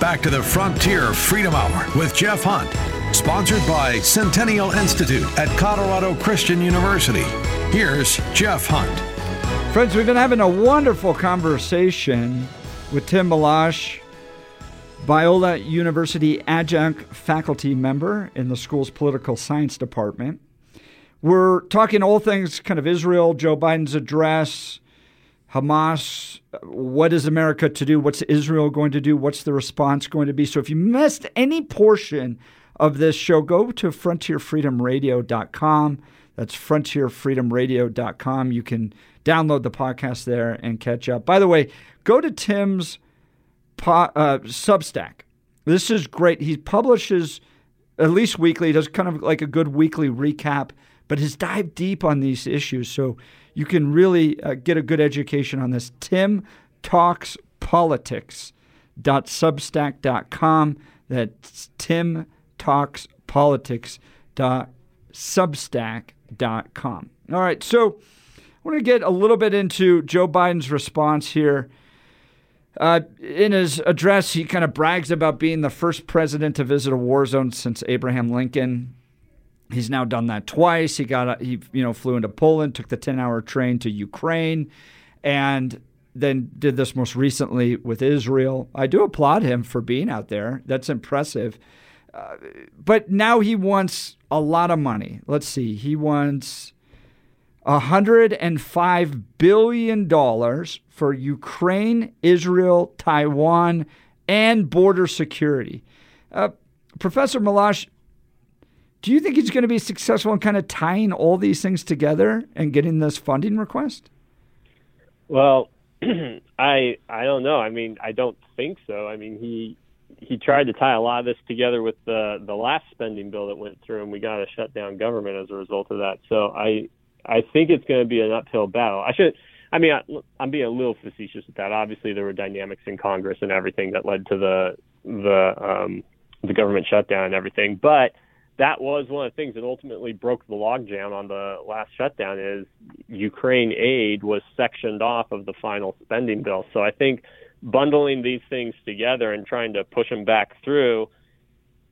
back to the Frontier Freedom Hour with Jeff Hunt, sponsored by Centennial Institute at Colorado Christian University. Here's Jeff Hunt. Friends, we've been having a wonderful conversation with Tim Milosch, Biola University adjunct faculty member in the school's political science department. We're talking all things kind of Israel, Joe Biden's address, Hamas, what is America to do? What's Israel going to do? What's the response going to be? So if you missed any portion of this show, go to frontierfreedomradio.com. That's frontierfreedomradio.com. You can download the podcast there and catch up. By the way, go to Tim's po- uh, Substack. This is great. He publishes at least weekly. He does kind of like a good weekly recap, but has dive deep on these issues. So you can really uh, get a good education on this. Tim Talks Politics. Substack.com. That's Tim Talks Politics. Substack.com. All right, so I want to get a little bit into Joe Biden's response here. Uh, in his address, he kind of brags about being the first president to visit a war zone since Abraham Lincoln. He's now done that twice. He got he you know flew into Poland, took the 10-hour train to Ukraine, and then did this most recently with Israel. I do applaud him for being out there. That's impressive. Uh, but now he wants a lot of money. Let's see. He wants $105 billion for Ukraine, Israel, Taiwan, and border security. Uh, Professor Milosch, do you think he's going to be successful in kind of tying all these things together and getting this funding request? Well, I I don't know. I mean, I don't think so. I mean, he he tried to tie a lot of this together with the the last spending bill that went through, and we got a shut down government as a result of that. So I I think it's going to be an uphill battle. I should. I mean, I, I'm being a little facetious with that. Obviously, there were dynamics in Congress and everything that led to the the um, the government shutdown and everything, but that was one of the things that ultimately broke the logjam on the last shutdown is Ukraine aid was sectioned off of the final spending bill. So I think bundling these things together and trying to push them back through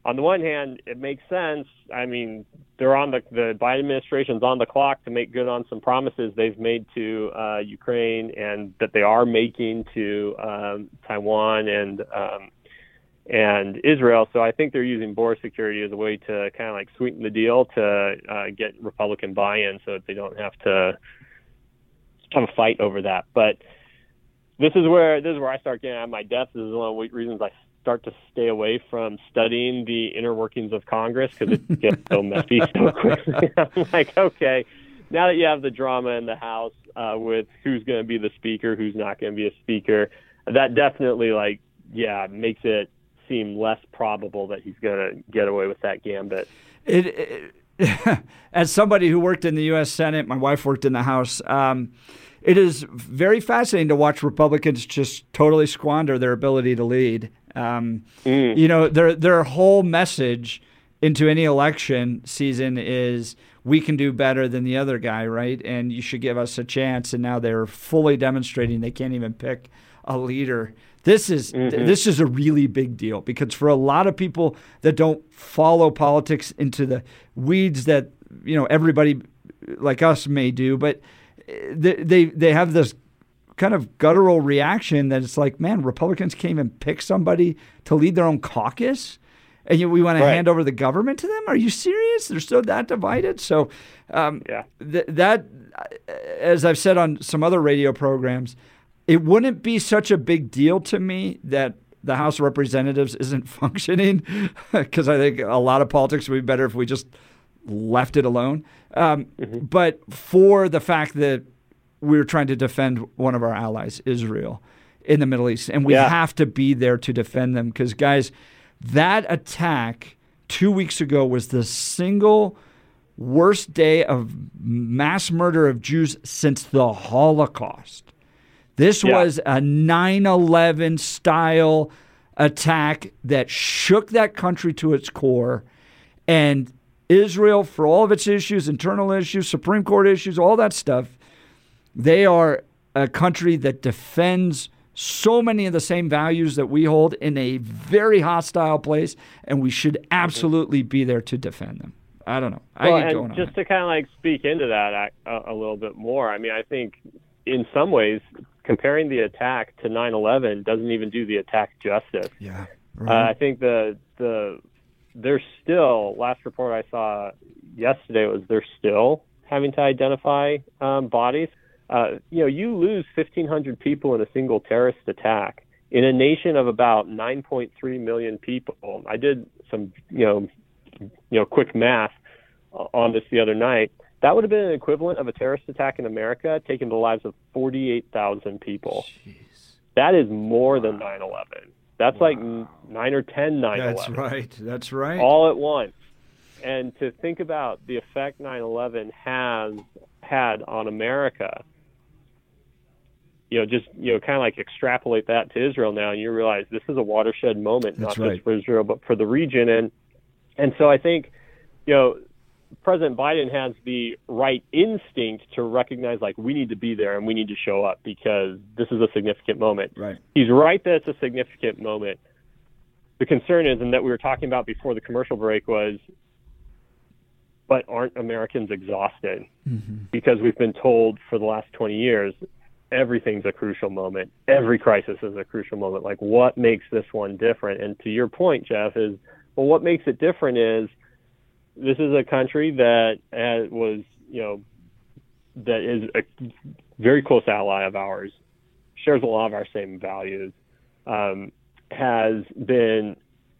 on the one hand, it makes sense. I mean, they're on the the Biden administration's on the clock to make good on some promises they've made to uh, Ukraine and that they are making to um, Taiwan and um, and Israel. So I think they're using border security as a way to kind of like sweeten the deal to uh, get Republican buy-in, so that they don't have to have a fight over that. But this is where this is where I start getting at my depth. This is one of the reasons I start to stay away from studying the inner workings of Congress because it gets so messy so quickly. I'm like, okay, now that you have the drama in the House uh, with who's going to be the speaker, who's not going to be a speaker, that definitely like yeah makes it seem less probable that he's going to get away with that gambit. It, it, as somebody who worked in the U.S. Senate, my wife worked in the House. Um, it is very fascinating to watch Republicans just totally squander their ability to lead. Um, mm. You know, their their whole message into any election season is we can do better than the other guy, right? And you should give us a chance. And now they're fully demonstrating they can't even pick a leader. This is mm-hmm. this is a really big deal because for a lot of people that don't follow politics into the weeds that you know everybody like us may do, but they they, they have this kind of guttural reaction that it's like, man, Republicans can't even pick somebody to lead their own caucus. And you, we want right. to hand over the government to them? Are you serious? They're still that divided. So, um, yeah. Th- that, as I've said on some other radio programs, it wouldn't be such a big deal to me that the House of Representatives isn't functioning because I think a lot of politics would be better if we just left it alone. Um, mm-hmm. But for the fact that we're trying to defend one of our allies, Israel, in the Middle East, and we yeah. have to be there to defend them because, guys, that attack two weeks ago was the single worst day of mass murder of Jews since the Holocaust. This yeah. was a 9 11 style attack that shook that country to its core. And Israel, for all of its issues, internal issues, Supreme Court issues, all that stuff, they are a country that defends so many of the same values that we hold in a very hostile place, and we should absolutely be there to defend them. I don't know. I well, and just to kind of like speak into that a, a, little bit more. I mean, I think in some ways comparing the attack to 9/11 doesn't even do the attack justice. Yeah. Right. Uh, I think the the there's still last report I saw yesterday was they're still having to identify um, bodies. Uh, you know, you lose 1,500 people in a single terrorist attack in a nation of about 9.3 million people. I did some, you know, you know, quick math on this the other night. That would have been an equivalent of a terrorist attack in America, taking the lives of 48,000 people. Jeez. That is more than 9/11. That's wow. like nine or 10 9/11. That's right. That's right. All at once. And to think about the effect 9/11 has had on America, you know, just you know, kind of like extrapolate that to Israel now, and you realize this is a watershed moment, That's not right. just for Israel, but for the region. And and so I think, you know, President Biden has the right instinct to recognize like we need to be there and we need to show up because this is a significant moment. Right. He's right that it's a significant moment. The concern is, and that we were talking about before the commercial break, was, but aren't Americans exhausted? Mm-hmm. Because we've been told for the last 20 years everything's a crucial moment. Every crisis is a crucial moment. Like, what makes this one different? And to your point, Jeff, is well, what makes it different is this is a country that has, was, you know, that is a very close ally of ours, shares a lot of our same values, um, has been,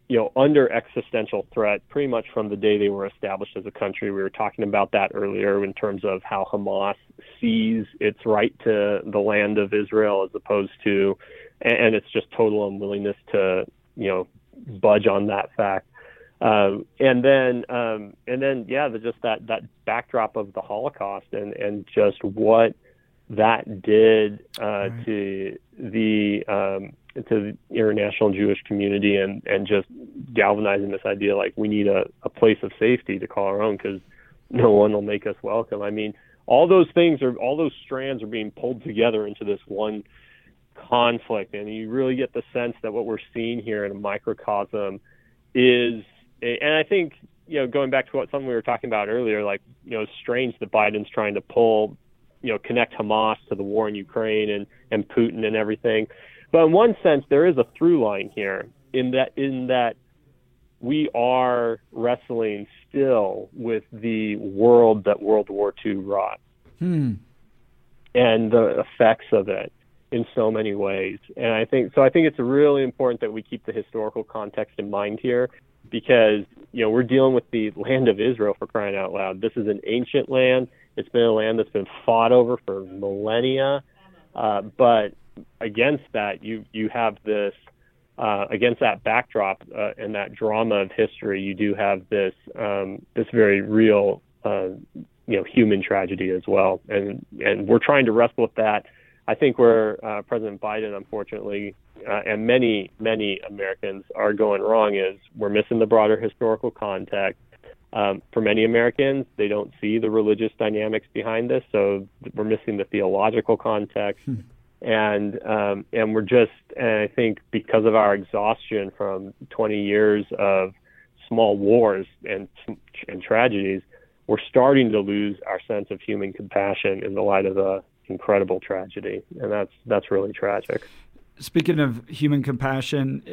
you know, under existential threat pretty much from the day they were established as a country. We were talking about that earlier in terms of how Hamas sees its right to the land of Israel as opposed to, and it's just total unwillingness to, you know, budge on that fact. Um, and then, um, and then, yeah, the, just that that backdrop of the Holocaust and and just what that did uh, right. to the um, to the international Jewish community and and just galvanizing this idea like we need a, a place of safety to call our own because no one will make us welcome. I mean, all those things are all those strands are being pulled together into this one conflict, and you really get the sense that what we're seeing here in a microcosm is and I think you know going back to what something we were talking about earlier, like you know, it's strange that Biden's trying to pull you know connect Hamas to the war in Ukraine and and Putin and everything. But in one sense, there is a through line here in that in that we are wrestling still with the world that World War II wrought hmm. and the effects of it in so many ways. And I think so. I think it's really important that we keep the historical context in mind here because you know we're dealing with the land of Israel for crying out loud. This is an ancient land. It's been a land that's been fought over for millennia. Uh, but against that, you you have this uh, against that backdrop uh, and that drama of history. You do have this um, this very real uh, you know human tragedy as well, and and we're trying to wrestle with that. I think where uh, President Biden, unfortunately, uh, and many, many Americans are going wrong is we're missing the broader historical context. Um, for many Americans, they don't see the religious dynamics behind this, so we're missing the theological context. Hmm. And um, and we're just, and I think because of our exhaustion from 20 years of small wars and and tragedies, we're starting to lose our sense of human compassion in the light of the incredible tragedy, and that's that's really tragic speaking of human compassion,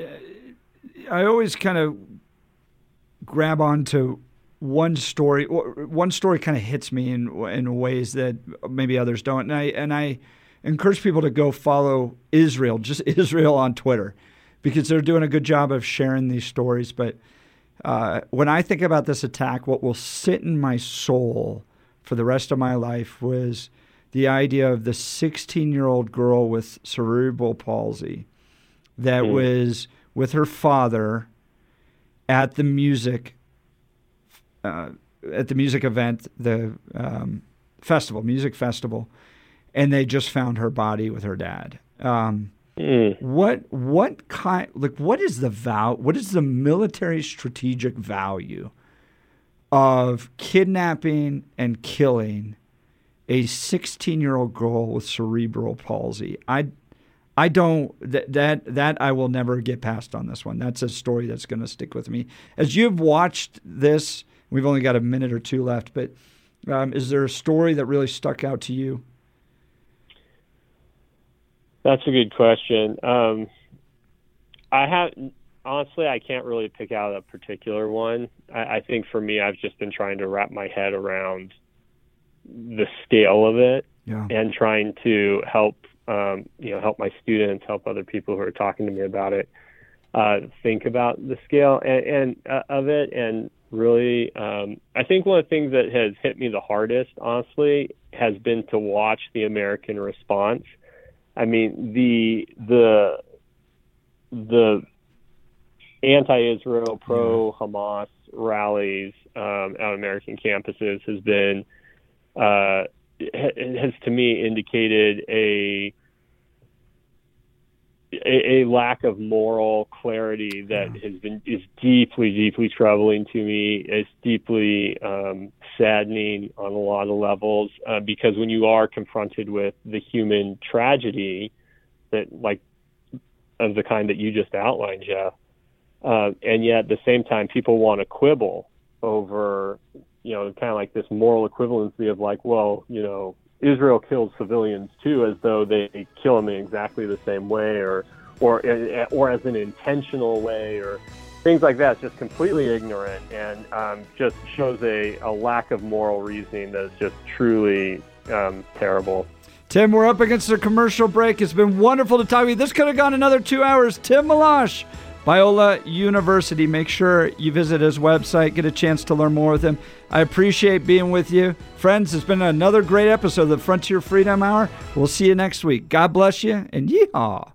I always kind of grab onto one story. One story kind of hits me in in ways that maybe others don't, and I and I encourage people to go follow Israel, just Israel on Twitter, because they're doing a good job of sharing these stories. But uh, when I think about this attack, what will sit in my soul for the rest of my life was the idea of the 16 year old girl with cerebral palsy that mm. was with her father at the music uh, at the music event, the um, festival, music festival, and they just found her body with her dad. Um, mm. What what kind like what is the val what is the military strategic value of kidnapping and killing a 16 year old girl with cerebral palsy. I, I don't that that that I will never get past on this one. That's a story that's going to stick with me. As you've watched this, we've only got a minute or two left, but um, is there a story that really stuck out to you? That's a good question. Um, I have honestly, I can't really pick out a particular one. I, I think for me, I've just been trying to wrap my head around the scale of it yeah. and trying to help um, you know help my students, help other people who are talking to me about it, uh, think about the scale and, and uh, of it. And really, um, I think one of the things that has hit me the hardest, honestly, has been to watch the American response. I mean the the the anti-Israel, pro-Hamas rallies um, on American campuses has been uh, has to me indicated a, a, a lack of moral clarity that has been is deeply deeply troubling to me. It's deeply um, saddening on a lot of levels uh, because when you are confronted with the human tragedy that like of the kind that you just outlined, Jeff, uh, and yet at the same time people want to quibble over you know, kind of like this moral equivalency of like, well, you know, Israel kills civilians too, as though they kill them in exactly the same way, or or or as an intentional way, or things like that. Just completely ignorant, and um, just shows a, a lack of moral reasoning that is just truly um, terrible. Tim, we're up against a commercial break. It's been wonderful to talk to you. This could have gone another two hours. Tim Milosch Biola University. Make sure you visit his website, get a chance to learn more with him. I appreciate being with you. Friends, it's been another great episode of the Frontier Freedom Hour. We'll see you next week. God bless you and yeehaw.